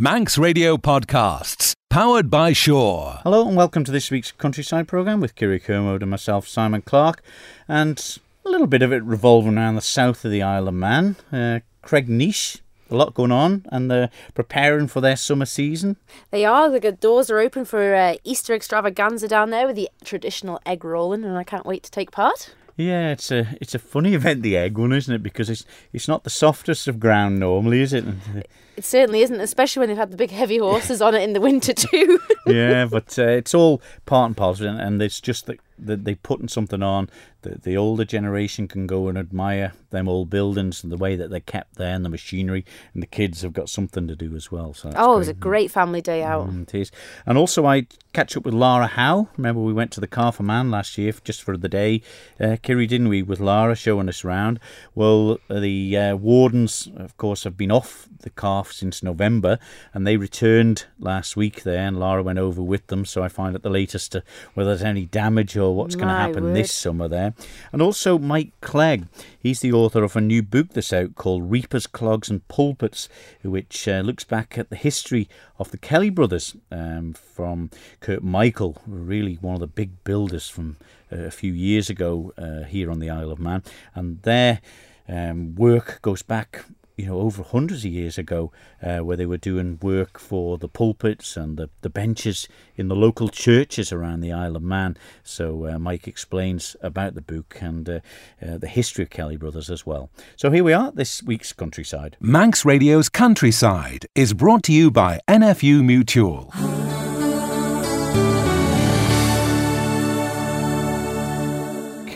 Manx Radio Podcasts, powered by Sure. Hello and welcome to this week's Countryside programme with Kiri Kermode and myself, Simon Clark, and a little bit of it revolving around the south of the Isle of Man. Uh, Cregneash, a lot going on, and they're preparing for their summer season. They are. The doors are open for uh, Easter extravaganza down there with the traditional egg rolling, and I can't wait to take part. Yeah, it's a it's a funny event, the egg one, isn't it? Because it's it's not the softest of ground normally, is it? It certainly isn't, especially when they've had the big heavy horses on it in the winter too. yeah, but uh, it's all part and parcel, and, and it's just that, that they're putting something on that the older generation can go and admire them old buildings and the way that they're kept there and the machinery, and the kids have got something to do as well. So oh, it was a great family day out. Mm, it is, and also I catch up with Lara Howe. Remember we went to the Calf Man last year just for the day, uh, Kiri, didn't we? With Lara showing us around. Well, the uh, wardens, of course, have been off the since November, and they returned last week there, and Lara went over with them. So I find out the latest uh, whether there's any damage or what's going to happen word. this summer there. And also Mike Clegg, he's the author of a new book that's out called Reapers, Clogs and Pulpits, which uh, looks back at the history of the Kelly brothers um, from Kirkmichael, really one of the big builders from uh, a few years ago uh, here on the Isle of Man, and their um, work goes back you know, over hundreds of years ago, uh, where they were doing work for the pulpits and the, the benches in the local churches around the Isle of Man. So uh, Mike explains about the book and uh, uh the history of Kelly Brothers as well. So here we are, this week's Countryside. Manx Radio's Countryside is brought to you by NFU Mutual.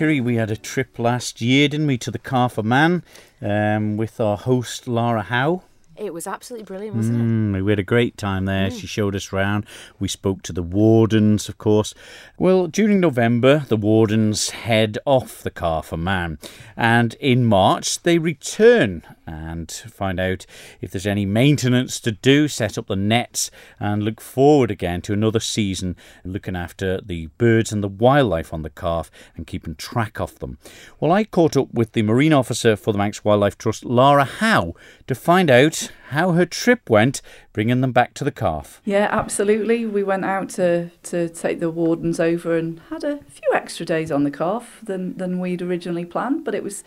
We had a trip last year, didn't we, to the Calf Man um, with our host Lara Howe. It was absolutely brilliant, wasn't mm, it? We had a great time there. Mm. She showed us around. We spoke to the wardens, of course. Well, during November, the wardens head off the Calf of Man, and in March they return and find out if there's any maintenance to do, set up the nets, and look forward again to another season looking after the birds and the wildlife on the calf and keeping track of them. Well, I caught up with the marine officer for the Manx Wildlife Trust, Lara Howe, to find out how her trip went, bringing them back to the calf. Yeah, absolutely. We went out to, to take the wardens over and had a few extra days on the calf than, than we'd originally planned, but it was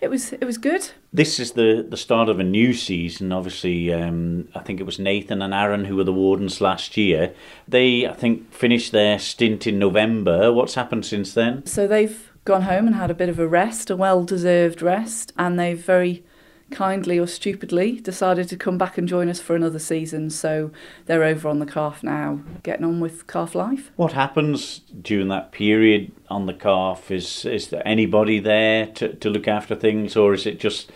it was it was good. This is the, the start of a new season. Obviously, um, I think it was Nathan and Aaron who were the wardens last year. They, I think, finished their stint in November. What's happened since then? So they've gone home and had a bit of a rest, a well deserved rest, and they've very kindly or stupidly decided to come back and join us for another season. So they're over on the calf now, getting on with calf life. What happens during that period on the calf? Is is there anybody there to, to look after things, or is it just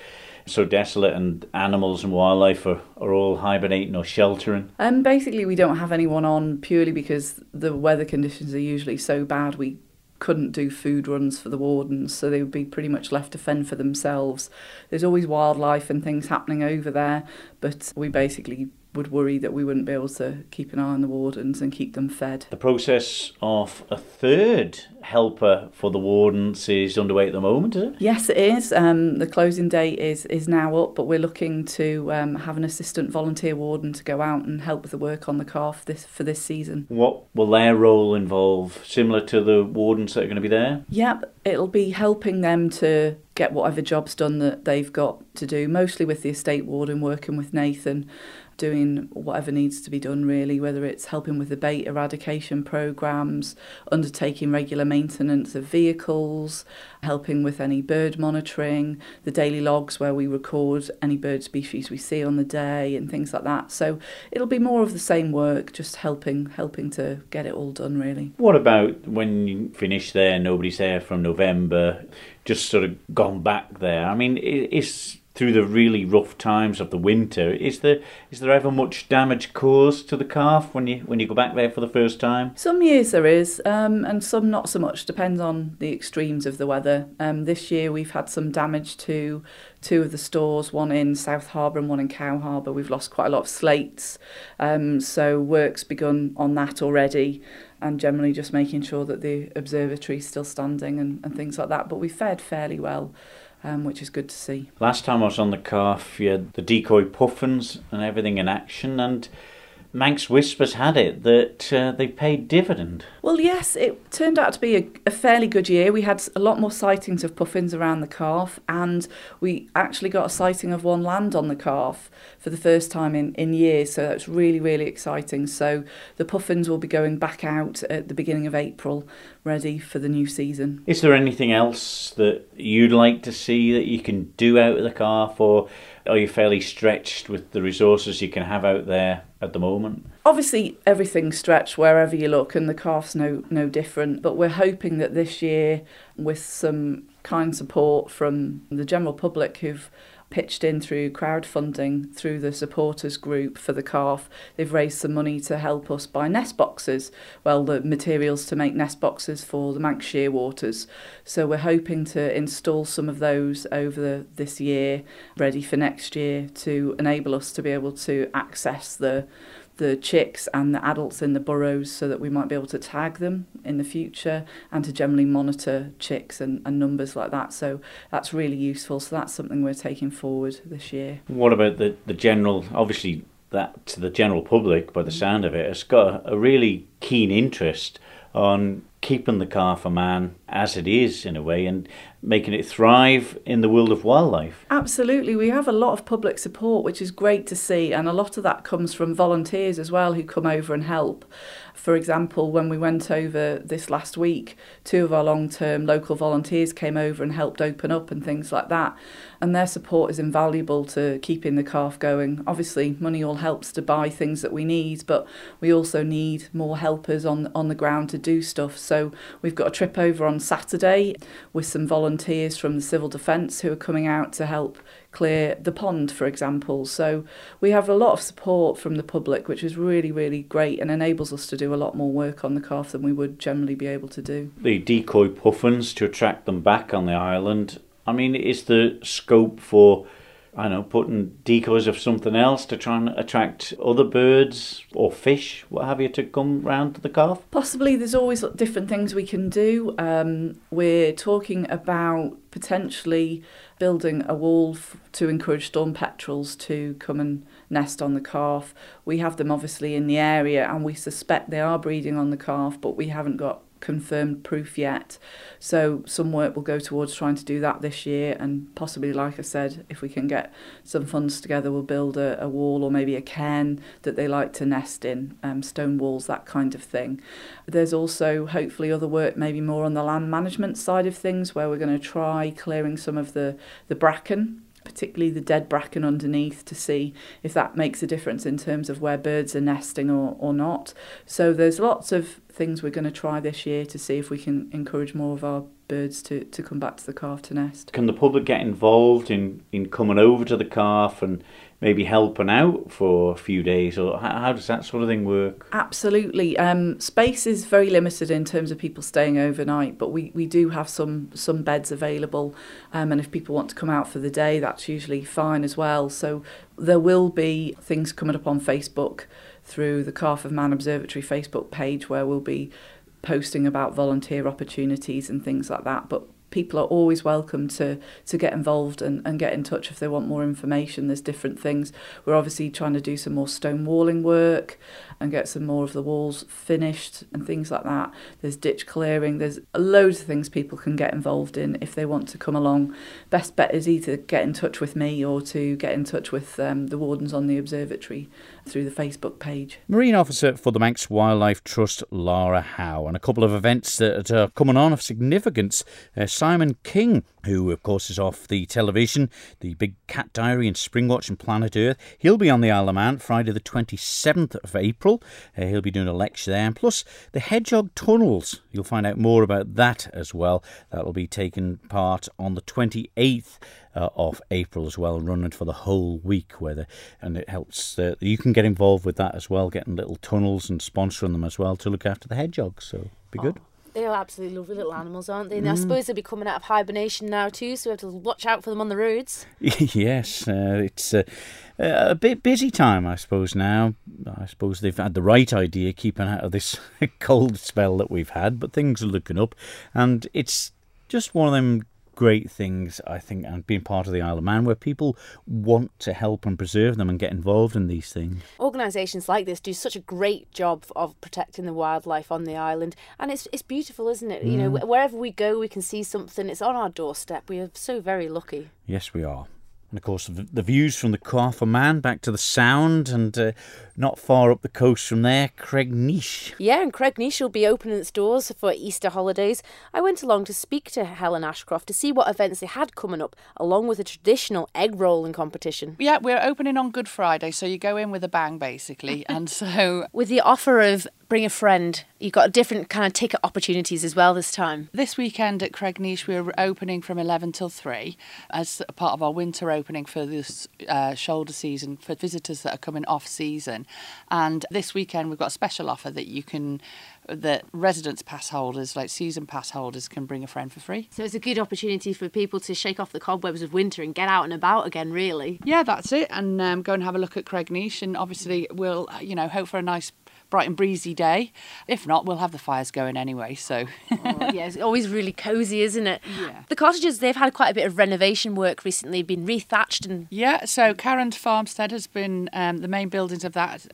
so desolate and animals and wildlife are, are all hibernating or sheltering? Um, basically, we don't have anyone on purely because the weather conditions are usually so bad. We couldn't do food runs for the wardens, so they would be pretty much left to fend for themselves. There's always wildlife and things happening over there, but we basically would worry that we wouldn't be able to keep an eye on the wardens and keep them fed. The process of a third helper for the wardens is underway at the moment, is it? Yes, it is. Um, the closing date is is now up, but we're looking to um, have an assistant volunteer warden to go out and help with the work on the calf this for this season. What will their role involve? Similar to the wardens that are going to be there? Yep, it'll be helping them to get whatever jobs done that they've got to do, mostly with the estate warden working with Nathan doing whatever needs to be done really whether it's helping with the bait eradication programs undertaking regular maintenance of vehicles helping with any bird monitoring the daily logs where we record any bird species we see on the day and things like that. So it'll be more of the same work just helping helping to get it all done really. What about when you finish there nobody's there from november just sort of gone back there? I mean it's through the really rough times of the winter, is there is there ever much damage caused to the calf when you when you go back there for the first time? Some years there is, um, and some not so much. Depends on the extremes of the weather. Um, this year we've had some damage to two of the stores, one in South Harbour and one in Cow Harbour. We've lost quite a lot of slates, um, so work's begun on that already and generally just making sure that the observatory is still standing and, and things like that. But we fared fairly well um, which is good to see. Last time I was on the calf, you had the decoy puffins and everything in action, and Manx Whispers had it that uh, they paid dividend. Well, yes, it turned out to be a, a, fairly good year. We had a lot more sightings of puffins around the calf, and we actually got a sighting of one land on the calf for the first time in, in years. So that's really, really exciting. So the puffins will be going back out at the beginning of April, ready for the new season. Is there anything else that you'd like to see that you can do out of the calf, or are you fairly stretched with the resources you can have out there at the moment? Obviously, everything's stretched wherever you look, and the calf's no no different. But we're hoping that this year, with some kind support from the general public who've pitched in through crowdfunding through the supporters group for the calf. They've raised some money to help us buy nest boxes, well, the materials to make nest boxes for the Manx Shearwaters. So we're hoping to install some of those over the, this year, ready for next year, to enable us to be able to access the the chicks and the adults in the burrows so that we might be able to tag them in the future and to generally monitor chicks and, and numbers like that. So that's really useful. So that's something we're taking forward this year. What about the, the general, obviously, that to the general public, by the mm. sound of it, has got a really keen interest on keeping the Calf of Man as it is in a way and making it thrive in the world of wildlife. Absolutely. We have a lot of public support, which is great to see, and a lot of that comes from volunteers as well who come over and help. For example, when we went over this last week, two of our long term local volunteers came over and helped open up and things like that. And their support is invaluable to keeping the calf going. Obviously, money all helps to buy things that we need, but we also need more helpers on, on the ground to do stuff. So we've got a trip over on Saturday with some volunteers from the civil defence who are coming out to help clear the pond, for example. So we have a lot of support from the public, which is really, really great and enables us to do a lot more work on the calf than we would generally be able to do. The decoy puffins to attract them back on the island. I mean, is the scope for I know, putting decoys of something else to try and attract other birds or fish, what have you, to come round to the calf? Possibly. There's always different things we can do. Um, we're talking about potentially building a wall f- to encourage storm petrels to come and nest on the calf. We have them obviously in the area and we suspect they are breeding on the calf, but we haven't got confirmed proof yet. So some work will go towards trying to do that this year and possibly, like I said, if we can get some funds together, we'll build a, a wall or maybe a cairn that they like to nest in, um, stone walls, that kind of thing. There's also hopefully other work maybe more on the land management side of things where we're going to try clearing some of the, the bracken particularly the dead bracken underneath, to see if that makes a difference in terms of where birds are nesting or, or not. So there's lots of things we're going to try this year to see if we can encourage more of our birds to, to come back to the calf to nest. Can the public get involved in, in coming over to the calf and maybe helping out for a few days, or how, how does that sort of thing work? Absolutely. Um, space is very limited in terms of people staying overnight, but we, we do have some some beds available, um, and if people want to come out for the day, that's usually fine as well. So there will be things coming up on Facebook through the Calf of Man Observatory Facebook page where we'll be posting about volunteer opportunities and things like that. But people are always welcome to to get involved and, and get in touch if they want more information. There's different things. We're obviously trying to do some more stone walling work and get some more of the walls finished and things like that. There's ditch clearing. There's loads of things people can get involved in if they want to come along. Best bet is either get in touch with me or to get in touch with um, the wardens on the observatory through the Facebook page. Marine Officer for the Manx Wildlife Trust, Lara Howe, and a couple of events that are coming on of significance. Uh, Simon King, who of course is off the television, the Big Cat Diary and Springwatch and Planet Earth, he'll be on the Isle of Man Friday the 27th of April. Uh, he'll be doing a lecture there, and plus the Hedgehog Tunnels. You'll find out more about that as well. That'll be taking part on the 28th uh, of April as well, running for the whole week. Where the, and it helps uh, you can get involved with that as well, getting little tunnels and sponsoring them as well to look after the hedgehogs. So be good. Oh. They are absolutely lovely little animals, aren't they? And mm. I suppose they'll be coming out of hibernation now too, so we have to watch out for them on the roads. yes, uh, it's uh, a bit busy time, I suppose. Now, I suppose they've had the right idea keeping out of this cold spell that we've had, but things are looking up, and it's just one of them great things, I think, and being part of the Isle of Man, where people want to help and preserve them and get involved in these things. Organisations like this do such a great job of protecting the wildlife on the island, and it's it's beautiful, isn't it? You know, mm. wherever we go, we can see something. It's on our doorstep. We are so very lucky. Yes, we are. And of course, the, the views from the Calf of Man back to the Sound, and uh, not far up the coast from there, Craig Cregneash. Yeah, and Craig Cregneash will be opening its doors for Easter holidays. I went along to speak to Helen Ashcroft to see what events they had coming up, along with a traditional egg rolling competition. Yeah, we're opening on Good Friday, so you go in with a bang basically. and so With the offer of bring a friend, you've got different kind of ticket opportunities as well this time. this weekend at Craig Cregneash we're opening from 11 till 3 as a part of our winter opening for this uh, shoulder season for visitors that are coming off season. And this weekend we've got a special offer that you can that residence pass holders like season pass holders can bring a friend for free. So it's a good opportunity for people to shake off the cobwebs of winter and get out and about again, really. Yeah, that's it. And um, go and have a look at Craig Cregneash. And obviously, we'll, you know, hope for a nice, bright and breezy day. If not, we'll have the fires going anyway. So, Oh, yeah, it's always really cosy, isn't it? Yeah. The cottages, they've had quite a bit of renovation work recently, been rethatched and yeah, so Karran's Farmstead has been, um, the main buildings of that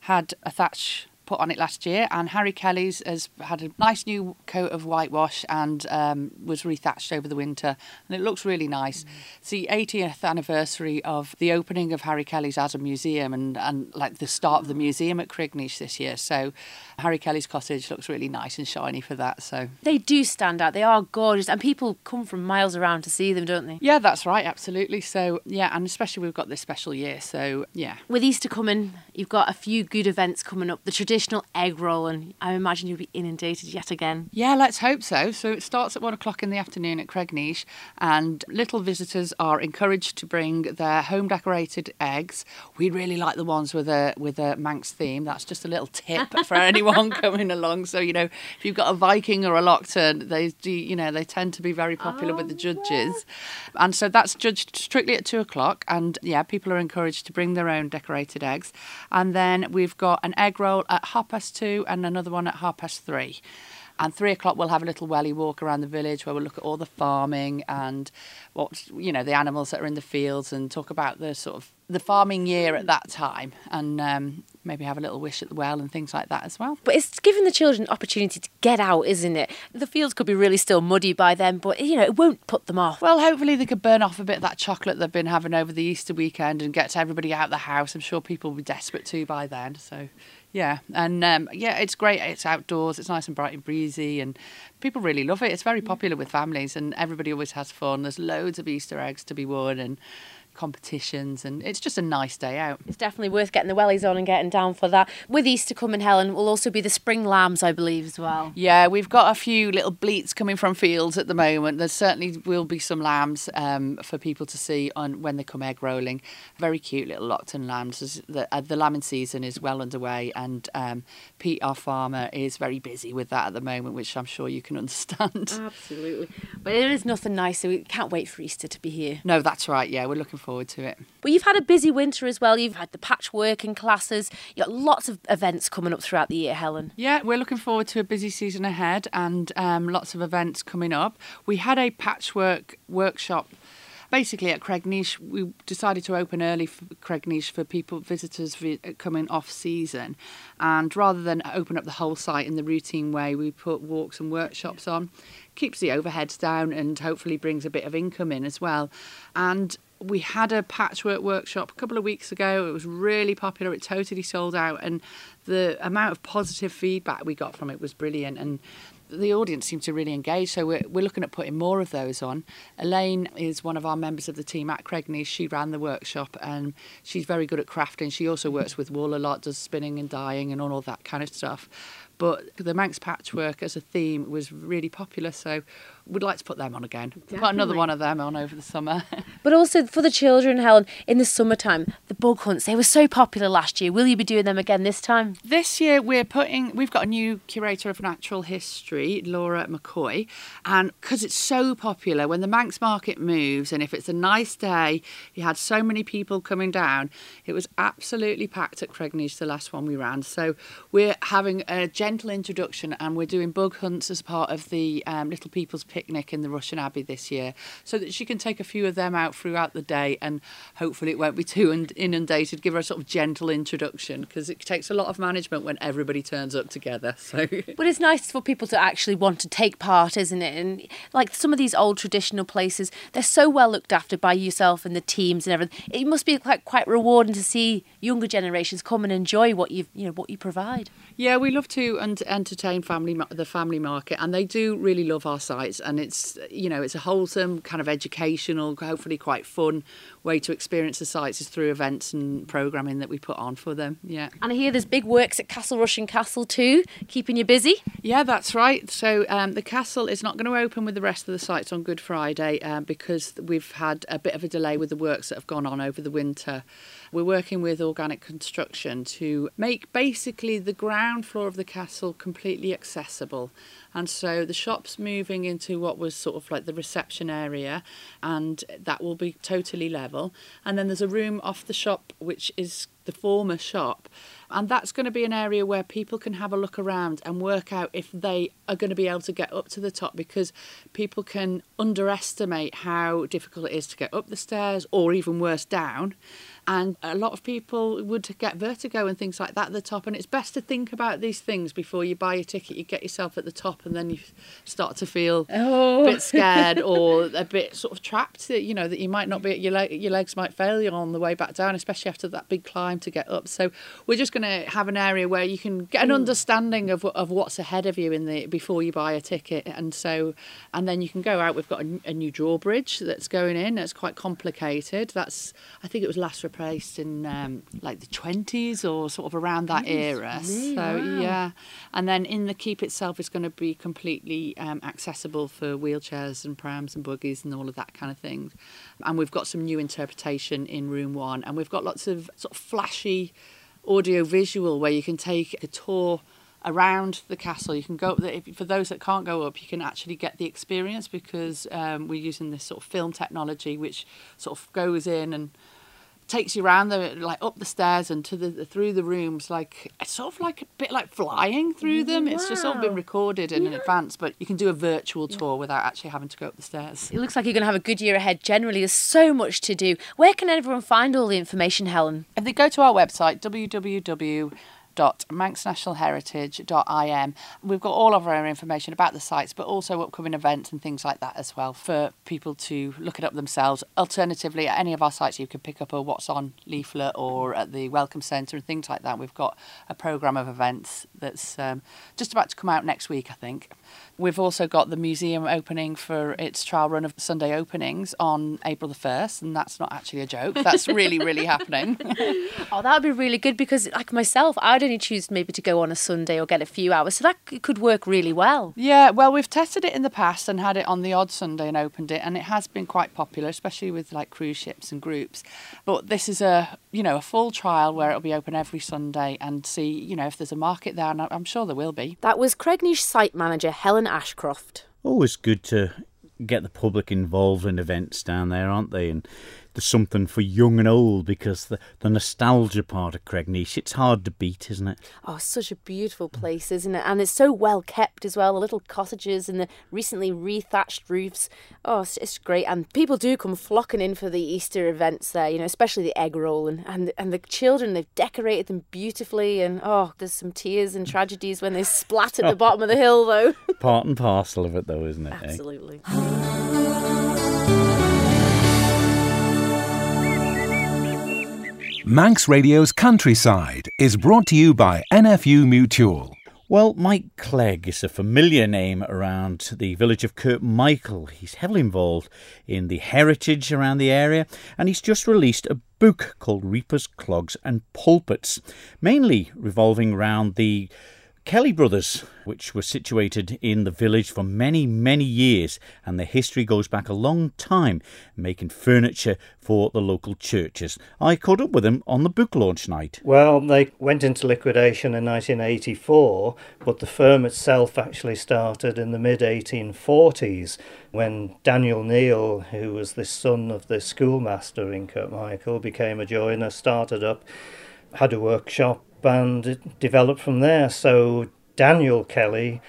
had a thatch put on it last year, and Harry Kelly's has had a nice new coat of whitewash and um, was rethatched over the winter, and it looks really nice. It's the 80th anniversary of the opening of Harry Kelly's as a museum, and, and like the start of the museum at Cregneash this year. So Harry Kelly's cottage looks really nice and shiny for that. So they do stand out. They are gorgeous, and people come from miles around to see them, don't they? yeah, that's right, absolutely. So yeah, and especially we've got this special year. So yeah, With Easter coming, you've got a few good events coming up. The traditional egg roll, and I imagine you'll be inundated yet again. Yeah, let's hope so. So it starts at one o'clock in the afternoon at Cregneash, and little visitors are encouraged to bring their home decorated eggs. We really like the ones with a with a Manx theme. That's just a little tip for anyone coming along. So you know, if you've got a Viking or a Loaghtan, they do you know they tend to be very popular with the oh, judges, and so that's judged strictly at two o'clock. And yeah, people are encouraged to bring their own decorated eggs, and then we've got an egg roll at half past two and another one at half past three. And three o'clock, we'll have a little welly walk around the village where we'll look at all the farming and what you know the animals that are in the fields and talk about the sort of the farming year at that time and um, maybe have a little wish at the well and things like that as well. But it's giving the children opportunity to get out, isn't it? The fields could be really still muddy by then, but you know it won't put them off. Well, hopefully they could burn off a bit of that chocolate they've been having over the Easter weekend and get everybody out of the house. I'm sure people will be desperate to by then. So, yeah, and um, yeah, it's great. It's outdoors. It's nice and bright and breezy, and people really love it. It's very popular with families, and everybody always has fun. There's loads of Easter eggs to be won and competitions, and it's just a nice day out. It's definitely worth getting the wellies on and getting down for that. With Easter coming, Helen, will also be the spring lambs, I believe, as well. Yeah, we've got a few little bleats coming from fields at the moment. There certainly will be some lambs um, for people to see on when they come egg rolling. Very cute little Loaghtan lambs. The, uh, the lambing season is well underway, and um, Pete, our farmer, is very busy with that at the moment, which I'm sure you can understand. Absolutely. But it is nothing nice, so we can't wait for Easter to be here. No, that's right. Yeah, we're looking forward to it. But you've had a busy winter as well. You've had the patchworking classes. You've got lots of events coming up throughout the year, Helen. Yeah, we're looking forward to a busy season ahead and um, lots of events coming up. We had a patchwork workshop. Basically, at Cregneash, we decided to open early for Cregneash for people, visitors vi- coming off season. And rather than open up the whole site in the routine way, we put walks and workshops on. Keeps the overheads down and hopefully brings a bit of income in as well. And we had a patchwork workshop a couple of weeks ago. It was really popular. It totally sold out, and the amount of positive feedback we got from it was brilliant. And the audience seemed to really engage. So we're, we're looking at putting more of those on. Elaine is one of our members of the team at Cregneash. She ran the workshop, and she's very good at crafting. She also works with wool a lot, does spinning and dyeing and all of that kind of stuff. But the Manx patchwork as a theme was really popular, so we'd like to put them on again. Put another one of them on over the summer. But also for the children, Helen, in the summertime, the bug hunts, they were so popular last year. Will you be doing them again this time? This year we're putting we've got a new curator of natural history, Laura McCoy, and because it's so popular, when the Manx market moves and if it's a nice day, you had so many people coming down, it was absolutely packed at Cregneash the last one we ran. So we're having a gentle introduction, and we're doing bug hunts as part of the um, Little People's Picnic in the Rushen Abbey this year, so that she can take a few of them out throughout the day, and hopefully it won't be too inundated. Give her a sort of gentle introduction because it takes a lot of management when everybody turns up together. So, but it's nice for people to actually want to take part, isn't it? And like some of these old traditional places, they're so well looked after by yourself and the teams and everything. It must be quite quite rewarding to see younger generations come and enjoy what you you know what you provide. Yeah, we love to entertain family the family market, and they do really love our sites. And it's you know it's a wholesome kind of educational, hopefully quite fun way to experience the sites is through events and programming that we put on for them. Yeah. And I hear there's big works at Castle Rushen Castle too, keeping you busy. Yeah, that's right. So um, the castle is not going to open with the rest of the sites on Good Friday um, because we've had a bit of a delay with the works that have gone on over the winter. We're working with Organic Construction to make basically the ground floor of the castle completely accessible. And so the shop's moving into what was sort of like the reception area, and that will be totally level. And then there's a room off the shop which is the former shop. And that's going to be an area where people can have a look around and work out if they are going to be able to get up to the top because people can underestimate how difficult it is to get up the stairs or even worse down and a lot of people would get vertigo and things like that at the top and it's best to think about these things before you buy your ticket you get yourself at the top and then you start to feel oh. a bit scared or a bit sort of trapped that you know that you might not be your, leg, your legs might fail you on the way back down especially after that big climb to get up so we're just going to have an area where you can get an understanding of, of what's ahead of you in the before you buy a ticket and so and then you can go out we've got a, a new drawbridge that's going in it's quite complicated that's I think it was last replaced in um, like the 20s or sort of around that era. so, wow. yeah. And then in the keep itself is going to be completely um, accessible for wheelchairs and prams and buggies and all of that kind of thing. And we've got some new interpretation in room one. And we've got lots of sort of flashy audio visual where you can take a tour around the castle. You can go up there. For those that can't go up, you can actually get the experience because um, we're using this sort of film technology, which sort of goes in and takes you around the like up the stairs and to the through the rooms like it's sort of like a bit like flying through them. Wow. it's just all been recorded in yeah. advance but you can do a virtual tour without actually having to go up the stairs. It looks like you're going to have a good year ahead. Generally there's so much to do. Where can everyone find all the information helen? If they go to our website www www.manxnationalheritage.im. We've got all of our information about the sites, but also upcoming events and things like that as well for people to look it up themselves. Alternatively, at any of our sites, you can pick up a What's On leaflet or at the Welcome Centre and things like that. We've got a programme of events that's um, just about to come out next week, I think. We've also got the museum opening for its trial run of Sunday openings on April the 1st, and that's not actually a joke. That's really, really happening. oh, that would be really good because, like myself, I'd only choose maybe to go on a Sunday or get a few hours, so that could work really well. Yeah, well, we've tested it in the past and had it on the odd Sunday and opened it, and it has been quite popular, especially with like cruise ships and groups. But this is a, you know, a full trial where it'll be open every Sunday and see, you know, if there's a market there, and I'm sure there will be. That was Cregneash site manager Helen Ashcroft. Always good to get the public involved in events down there, aren't they? And there's something for young and old because the, the nostalgia part of Cregneash, it's hard to beat, isn't it? Oh, such a beautiful place, isn't it? And it's so well kept as well. The little cottages and the recently rethatched roofs. Oh, it's, it's great. And people do come flocking in for the Easter events there, you know, especially the egg roll. And, and, and the children, they've decorated them beautifully. And oh, there's some tears and tragedies when they splat at the bottom of the hill, though. Part and parcel of it, though, isn't it? Eh? Absolutely. Eh? Manx Radio's Countryside is brought to you by NFU Mutual. Well, Mike Clegg is a familiar name around the village of Kirkmichael. He's heavily involved in the heritage around the area, and he's just released a book called Reapers, Clogs and Pulpits, mainly revolving around the Kelly Brothers, which were situated in the village for many, many years, and their history goes back a long time, making furniture for the local churches. I caught up with them on the book launch night. Well, they went into liquidation in 1984, but the firm itself actually started in the mid 1840s when Daniel Neal, who was the son of the schoolmaster in Kirkmichael, became a joiner, started up, had a workshop and it developed from there. So Daniel Kelly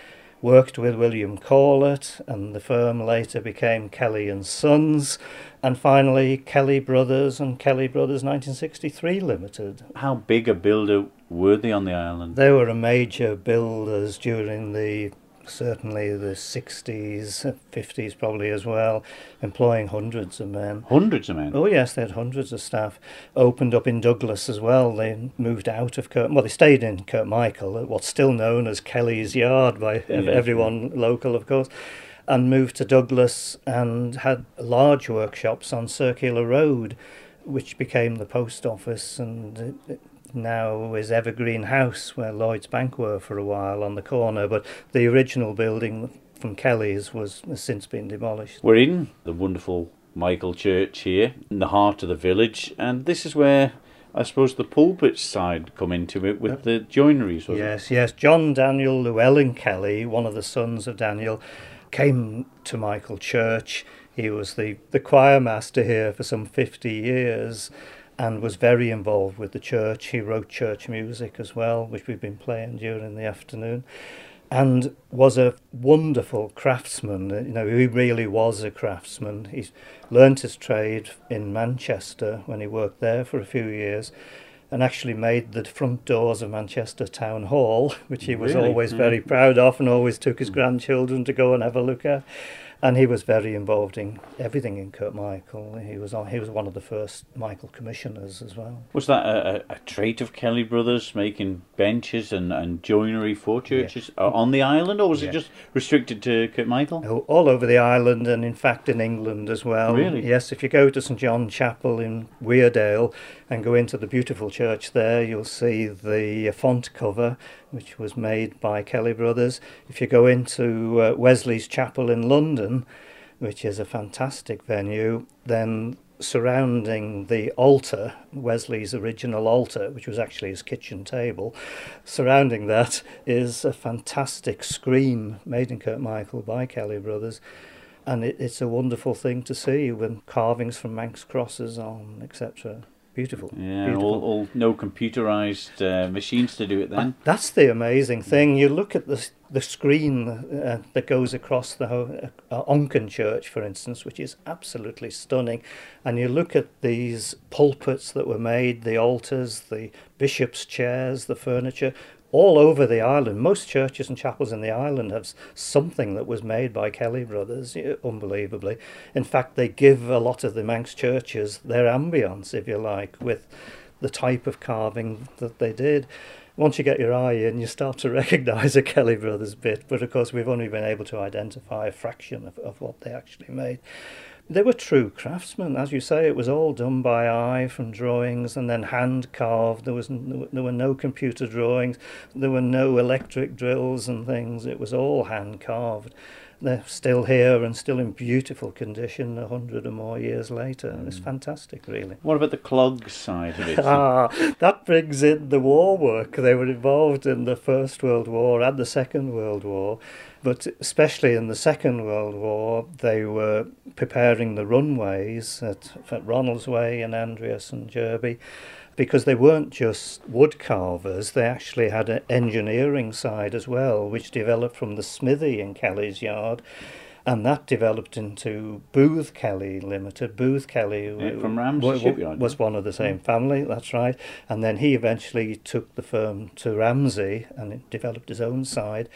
worked with William Corlett, and the firm later became Kelly and Sons, and finally Kelly Brothers and Kelly Brothers 1963 Limited. How big a builder were they on the island? They were a major builders during the certainly the 60s, 50s probably as well, employing hundreds of men. Hundreds of men? Oh, yes, they had hundreds of staff. Opened up in Douglas as well. They moved out of Kurt, well, they stayed in Kirkmichael, what's still known as Kelly's Yard by yes, everyone yeah. local, of course, and moved to Douglas and had large workshops on Circular Road, which became the post office and. It, now is Evergreen House, where Lloyd's Bank were for a while on the corner, but the original building from Kelly's was has since been demolished. We're in the wonderful Michael Church here, in the heart of the village, and this is where I suppose the pulpit side come into it with the joineries. yes, it? yes. Yes. John Daniel Llewellyn Kelly, one of the sons of Daniel, came to Michael Church. He was the, the choir master here for some 50 years and was very involved with the church. He wrote church music as well, which we've been playing during the afternoon, and was a wonderful craftsman. You know, he really was a craftsman. He learnt his trade in Manchester when he worked there for a few years. and actually made the front doors of Manchester Town Hall, which he was really? always mm. very proud of and always took his grandchildren to go and have a look at. And he was very involved in everything in Kirkmichael. He was on, he was one of the first Michael commissioners as well. Was that a, a, trait of Kelly Brothers making benches and, and joinery for churches yeah. Uh, on the island, or was yeah. it just restricted to Kirkmichael? Oh, all over the island, and in fact in England as well. Really? Yes. If you go to St John Chapel in Weardale and go into the beautiful church there, you'll see the font cover which was made by Kelly Brothers. If you go into uh, Wesley's Chapel in London, which is a fantastic venue, then surrounding the altar, Wesley's original altar, which was actually his kitchen table, surrounding that is a fantastic screen made in Kirkmichael by Kelly Brothers. And it, it's a wonderful thing to see with carvings from Manx crosses on, etc. Beautiful. Yeah, Beautiful. All, all no computerized uh, machines to do it then. That's the amazing thing. You look at the the screen uh, that goes across the uh, uh, Onchan Church, for instance, which is absolutely stunning, and you look at these pulpits that were made, the altars, the bishops' chairs, the furniture all over the island. Most churches and chapels in the island have something that was made by Kelly Brothers, unbelievably. In fact, they give a lot of the Manx churches their ambience, if you like, with the type of carving that they did. Once you get your eye in, you start to recognise a Kelly Brothers bit, but of course, we've only been able to identify a fraction of, of what they actually made they were true craftsmen, as you say. It was all done by eye from drawings and then hand carved. There was there were no computer drawings. There were no electric drills and things. It was all hand carved. They're still here and still in beautiful condition a hundred or more years later. Mm. It's fantastic, really. What about the clog side of it? ah, that brings in the war work. They were involved in the First World War and the Second World War but especially in the Second World War, they were preparing the runways at, at Ronaldsway and Andreas and Jurby because they weren't just wood carvers, they actually had an engineering side as well, which developed from the smithy in Kelly's Yard. And that developed into Booth Kelly Limited. Booth Kelly yeah, from Ramsey Shipyard was one of the same mm. family. That's right. And then he eventually took the firm to Ramsey and developed his own side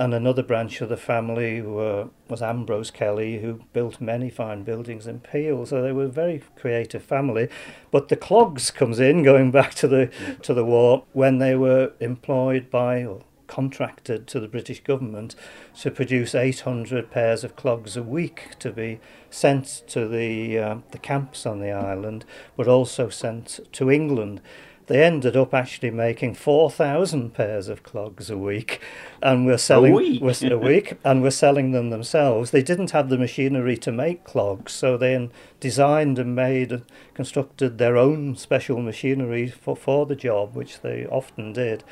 And another branch of the family were, was Ambrose Kelly, who built many fine buildings in Peel. So they were a very creative family. But the clogs comes in, going back to the, to the war, when they were employed by or contracted to the British government to produce 800 pairs of clogs a week to be sent to the, uh, the camps on the island, but also sent to England. They ended up actually making 4,000 pairs of clogs a week. And we're selling a week. a week and we're selling them themselves. They didn't have the machinery to make clogs, so they designed and made and constructed their own special machinery for, for the job, which they often did.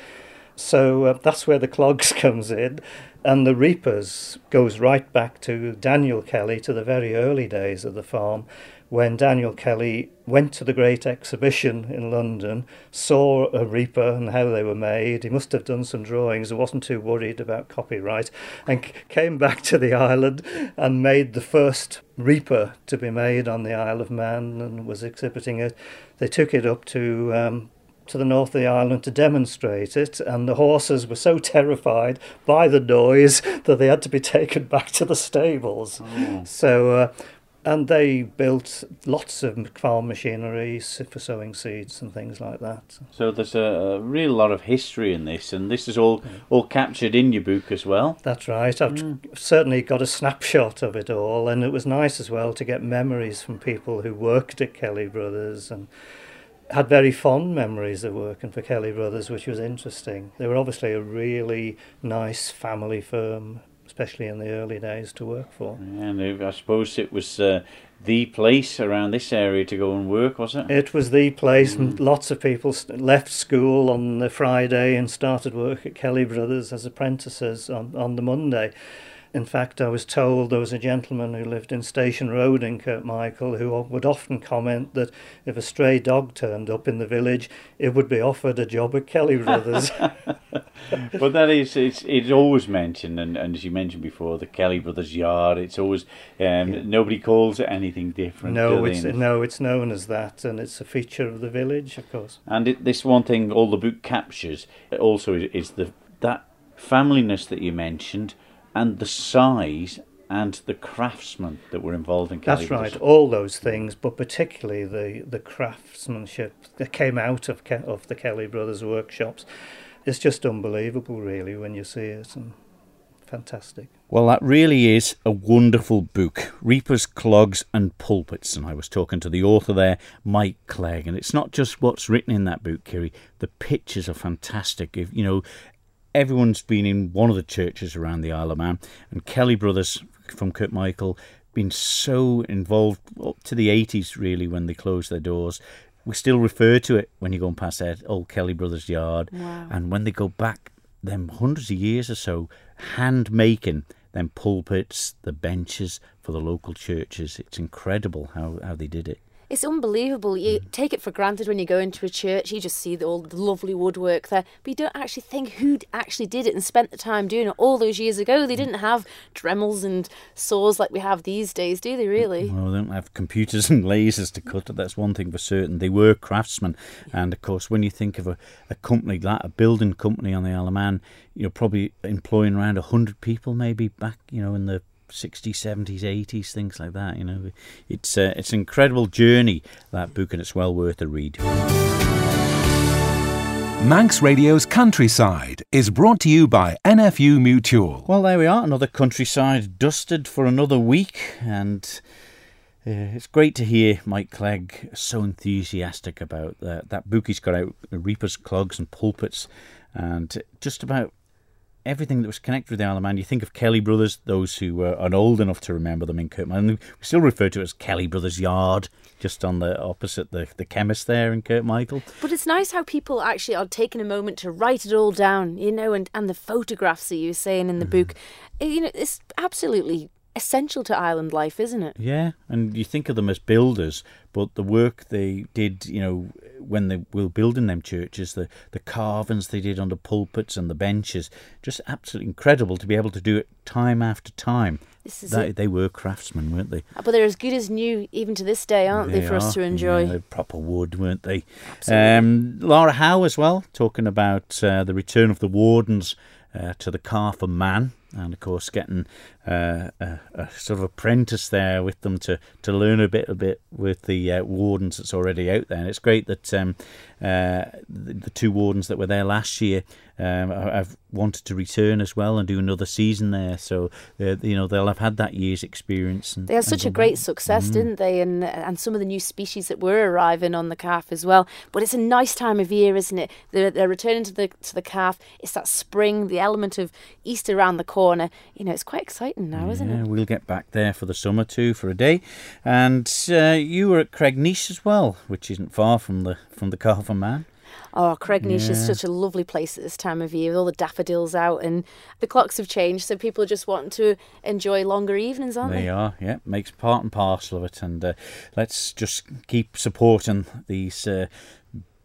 So uh, that's where the clogs comes in. And the reapers goes right back to Daniel Kelly to the very early days of the farm when Daniel Kelly went to the Great Exhibition in London, saw a reaper and how they were made. He must have done some drawings, wasn't too worried about copyright, and came back to the island and made the first reaper to be made on the Isle of Man and was exhibiting it. They took it up to um, to the north of the island to demonstrate it, and the horses were so terrified by the noise that they had to be taken back to the stables. Oh. So, uh, and they built lots of farm machinery for sowing seeds and things like that. So there's a, real lot of history in this, and this is all all captured in your book as well. That's right. I've mm. certainly got a snapshot of it all, and it was nice as well to get memories from people who worked at Kelly Brothers and had very fond memories of working for Kelly Brothers, which was interesting. They were obviously a really nice family firm, especially in the early days to work for. And I suppose it was uh, the place around this area to go and work, was it? It was the place, and lots of people left school on the Friday and started work at Kelly Brothers as apprentices on, on the Monday. In fact, I was told there was a gentleman who lived in Station Road in Kirkmichael who would often comment that if a stray dog turned up in the village, it would be offered a job at Kelly Brothers. but that is it's it's always mentioned, and, and as you mentioned before, the Kelly Brothers Yard. It's always um, nobody calls it anything different. no, it's no, it's known as that, and it's a feature of the village, of course. And it, this one thing all the book captures also is, is the that familyness that you mentioned, and the size and the craftsmen that were involved in Kelly That's right, all those things, but particularly the, the craftsmanship that came out of Ke- of the Kelly Brothers workshops. It's just unbelievable, really, when you see it, and fantastic. Well, that really is a wonderful book, Reapers, Clogs and Pulpits. And I was talking to the author there, Mike Clegg. And it's not just what's written in that book, Kiri. The pictures are fantastic. If you know, everyone's been in one of the churches around the Isle of Man, and Kelly Brothers from Kirkmichael been so involved up to the 80s, really, when they closed their doors. We still refer to it when you go going past that old Kelly Brothers yard. Wow. And when they go back them hundreds of years or so, hand making them pulpits, the benches for the local churches. It's incredible how, how they did it. It's unbelievable. You take it for granted when you go into a church, you just see the, all the lovely woodwork there, but you don't actually think who actually did it and spent the time doing it all those years ago. They didn't have Dremels and saws like we have these days, do they really? Well, they don't have computers and lasers to cut it. That's one thing for certain. They were craftsmen, and of course, when you think of a, a company like a building company on the Isle of Man, you're probably employing around hundred people, maybe back, you know, in the 60s, 70s, 80s, things like that. You know, it's uh, it's an incredible journey that book, and it's well worth a read. Manx Radio's Countryside is brought to you by NFU Mutual. Well, there we are, another countryside dusted for another week, and uh, it's great to hear Mike Clegg so enthusiastic about that, that book he's got out, Reapers, Clogs and Pulpits, and just about everything that was connected with the Isle of Man. You think of Kelly Brothers, those who uh, are old enough to remember them in Kirkmichael. We still refer to it as Kelly Brothers Yard, just on the opposite the, the chemist there in Kirkmichael. But it's nice how people actually are taking a moment to write it all down, you know, and, and the photographs that you were saying in the book. Eh, You know, it's absolutely essential to island life, isn't it? Yeah, and you think of them as builders, but the work they did, you know, when they were building them churches, the, the carvings they did on the pulpits and the benches, just absolutely incredible to be able to do it time after time. This is They, they were craftsmen, weren't they? But they're as good as new even to this day, aren't they, for us to enjoy? Yeah, proper wood, weren't they? Absolutely. Um, Laura Howe as well, talking about uh, the return of the wardens uh, to the Calf of Man, and of course getting uh, a, a sort of apprentice there with them to, to learn a bit a bit with the uh, wardens that's already out there. And it's great that um, uh, the, the two wardens that were there last year um, I, have wanted to return as well and do another season there. So uh, you know they'll have had that year's experience. And, They had such a great success, didn't they? And and some of the new species that were arriving on the calf as well. But it's a nice time of year, isn't it? They're, they're returning to the to the calf. It's that spring, the element of Easter around the corner. You know, it's quite exciting now, isn't it? we'll get back there for the summer too for a day. And uh, you were at Cregneash as well, which isn't far from the from the Calf of Man. Oh, Cregneash is such a lovely place at this time of year with all the daffodils out and the clocks have changed, so people just want to enjoy longer evenings, aren't They they? are, yeah, makes part and parcel of it, and uh, let's just keep supporting these uh,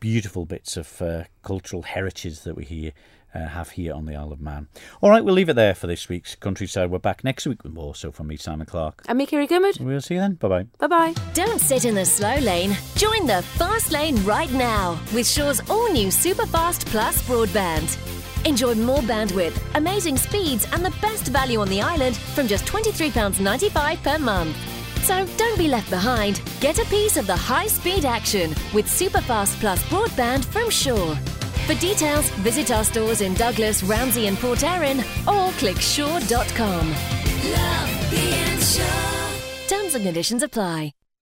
beautiful bits of uh, cultural heritage that we here uh, have here on the Isle of Man. All right, we'll leave it there for this week's countryside. We're back next week with more. So from me, Simon Clark. I'm Kiri Kermode. We'll see you then. Bye bye. Bye bye. Don't sit in the slow lane. Join the fast lane right now with Sure's all new Superfast Plus broadband. Enjoy more bandwidth, amazing speeds, and the best value on the island from just £23.95 per month. So don't be left behind. Get a piece of the high speed action with Superfast Plus broadband from Shaw. For details, visit our stores in Douglas, Ramsey, and Port Erin or click sure.com. Love Sure. Terms and conditions apply.